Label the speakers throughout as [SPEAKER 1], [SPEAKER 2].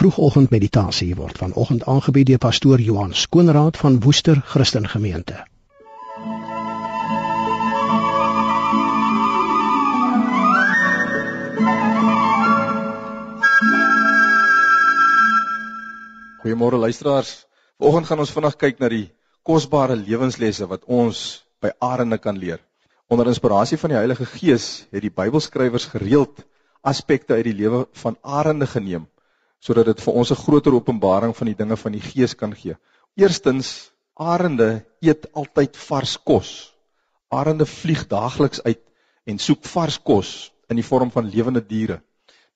[SPEAKER 1] Vroegoggend meditasie word vanoggend aangebied deur pastoor Johan Skoonraad van Woester Christen Gemeente.
[SPEAKER 2] Goeiemôre luisteraars. Vanoggend gaan ons vinnig kyk na die kosbare lewenslesse wat ons by Arende kan leer. Onder inspirasie van die Heilige Gees het die Bybelskrywers gereeld aspekte uit die lewe van Arende geneem sodat dit vir ons 'n groter openbaring van die dinge van die Gees kan gee. Eerstens, arende eet altyd vars kos. Arende vlieg daagliks uit en soek vars kos in die vorm van lewende diere.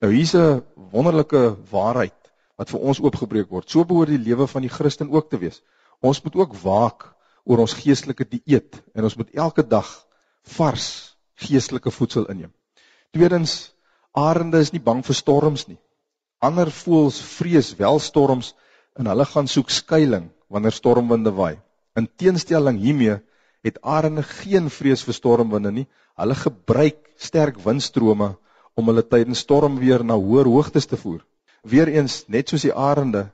[SPEAKER 2] Nou hier's 'n wonderlike waarheid wat vir ons oopgebreek word. So behoort die lewe van die Christen ook te wees. Ons moet ook waak oor ons geestelike dieet en ons moet elke dag vars geestelike voedsel inneem. Tweedens, arende is nie bang vir storms nie. Ander voëls vrees wel storms en hulle gaan soek skuilings wanneer stormwinde waai. In teenstelling hiermee het arende geen vrees vir stormwinde nie. Hulle gebruik sterk windstrome om hulle tydens stormweer na hoër hoogtes te voer. Weereens, net soos die arende,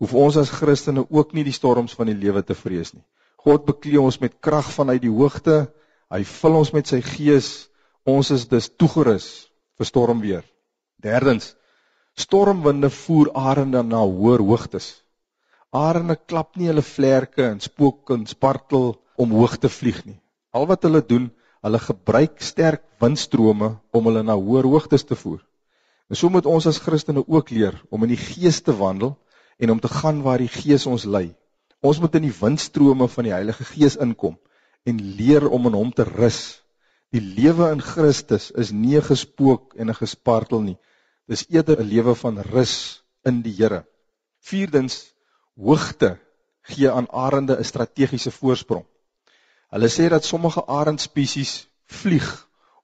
[SPEAKER 2] hoef ons as Christene ook nie die storms van die lewe te vrees nie. God beklee ons met krag vanuit die hoogte. Hy vul ons met sy gees. Ons is dus toegerus vir stormweer. Derdens, Stormwinde voer arende na hoër hoogtes. Arende klap nie hulle vlerke en spook en spartel om hoog te vlieg nie. Al wat hulle doen, hulle gebruik sterk windstrome om hulle na hoër hoogtes te voer. En so moet ons as Christene ook leer om in die Gees te wandel en om te gaan waar die Gees ons lei. Ons moet in die windstrome van die Heilige Gees inkom en leer om in hom te rus. Die lewe in Christus is nie 'n gespook en 'n gespartel nie. Dis eerder 'n lewe van rus in die Here. Vierdens, hoogte gee aan arende 'n strategiese voorsprong. Hulle sê dat sommige arendspesies vlieg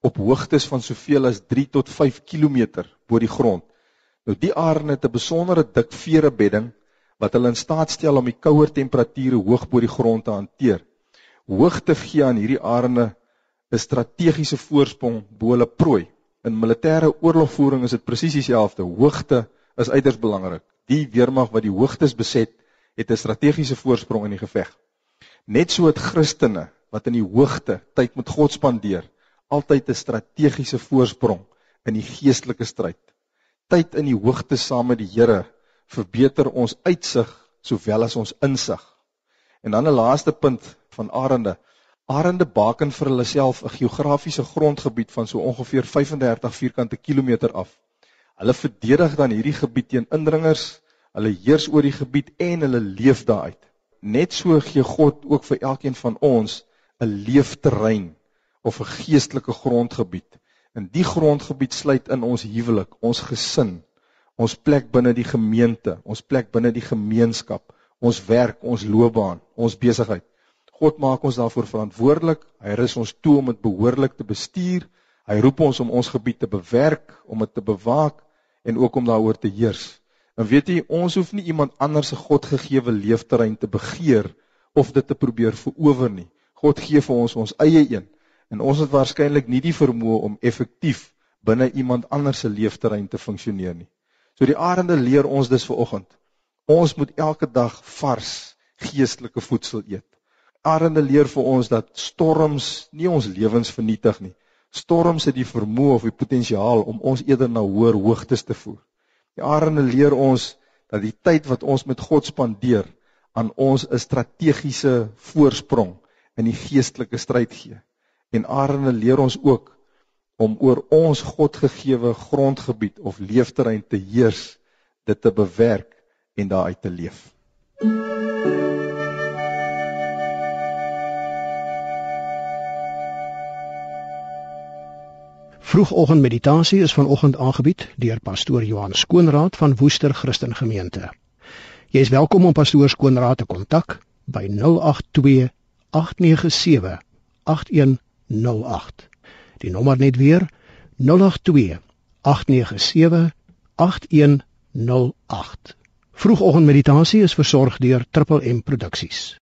[SPEAKER 2] op hoogtes van soveel as 3 tot 5 km bo die grond. Nou die arende het 'n besondere dik verebedding wat hulle in staat stel om die kouer temperature hoog bo die grond te hanteer. Hoogte gee aan hierdie arende 'n strategiese voorsprong bo hulle prooi. In militêre oorlogvoering is dit presies dieselfde. Hoogte is uiters belangrik. Die weermag wat die hoogtes beset, het 'n strategiese voorsprong in die geveg. Net so het Christene wat in die hoogte tyd met God spandeer, altyd 'n strategiese voorsprong in die geestelike stryd. Tyd in die hoogte saam met die Here verbeter ons uitsig sowel as ons insig. En dan 'n laaste punt van Arende. Arende baken vir hulle self 'n geografiese grondgebied van so ongeveer 35 vierkante kilometer af. Hulle verdedig dan hierdie gebied teen indringers, hulle heers oor die gebied en hulle leef daaruit. Net so gee God ook vir elkeen van ons 'n leefterrein of 'n geestelike grondgebied. In die grondgebied sluit in ons huwelik, ons gesin, ons plek binne die gemeente, ons plek binne die gemeenskap, ons werk, ons loopbaan, ons besigheid. God maak ons daarvoor verantwoordelik. Hy rus ons toe om dit behoorlik te bestuur. Hy roep ons om ons gebied te bewerk, om dit te bewaak en ook om daaroor te heers. En weet jy, ons hoef nie iemand anders se Godgegewe leefterrein te begeer of dit te probeer verower nie. God gee vir ons ons eie een en ons het waarskynlik nie die vermoë om effektief binne iemand anders se leefterrein te funksioneer nie. So die arende leer ons dus vanoggend. Ons moet elke dag vars geestelike voedsel eet. Arende leer vir ons dat storms nie ons lewens vernietig nie. Storms het die vermoë of die potensiaal om ons eerder na hoër hoogtes te voer. Die arende leer ons dat die tyd wat ons met God spandeer aan ons 'n strategiese voorsprong in die geestelike stryd gee. En arende leer ons ook om oor ons Godgegewe grondgebied of leefterrein te heers, dit te bewerk en daaruit te leef.
[SPEAKER 1] Vroegoggendmeditasie is vanoggend aangebied deur pastoor Johan Skoonraad van Woester Christen Gemeente. Jy is welkom om pastoor Skoonraad te kontak by 082 897 8108. Die nommer net weer 082 897 8108. Vroegoggendmeditasie is versorg deur Triple M Produksies.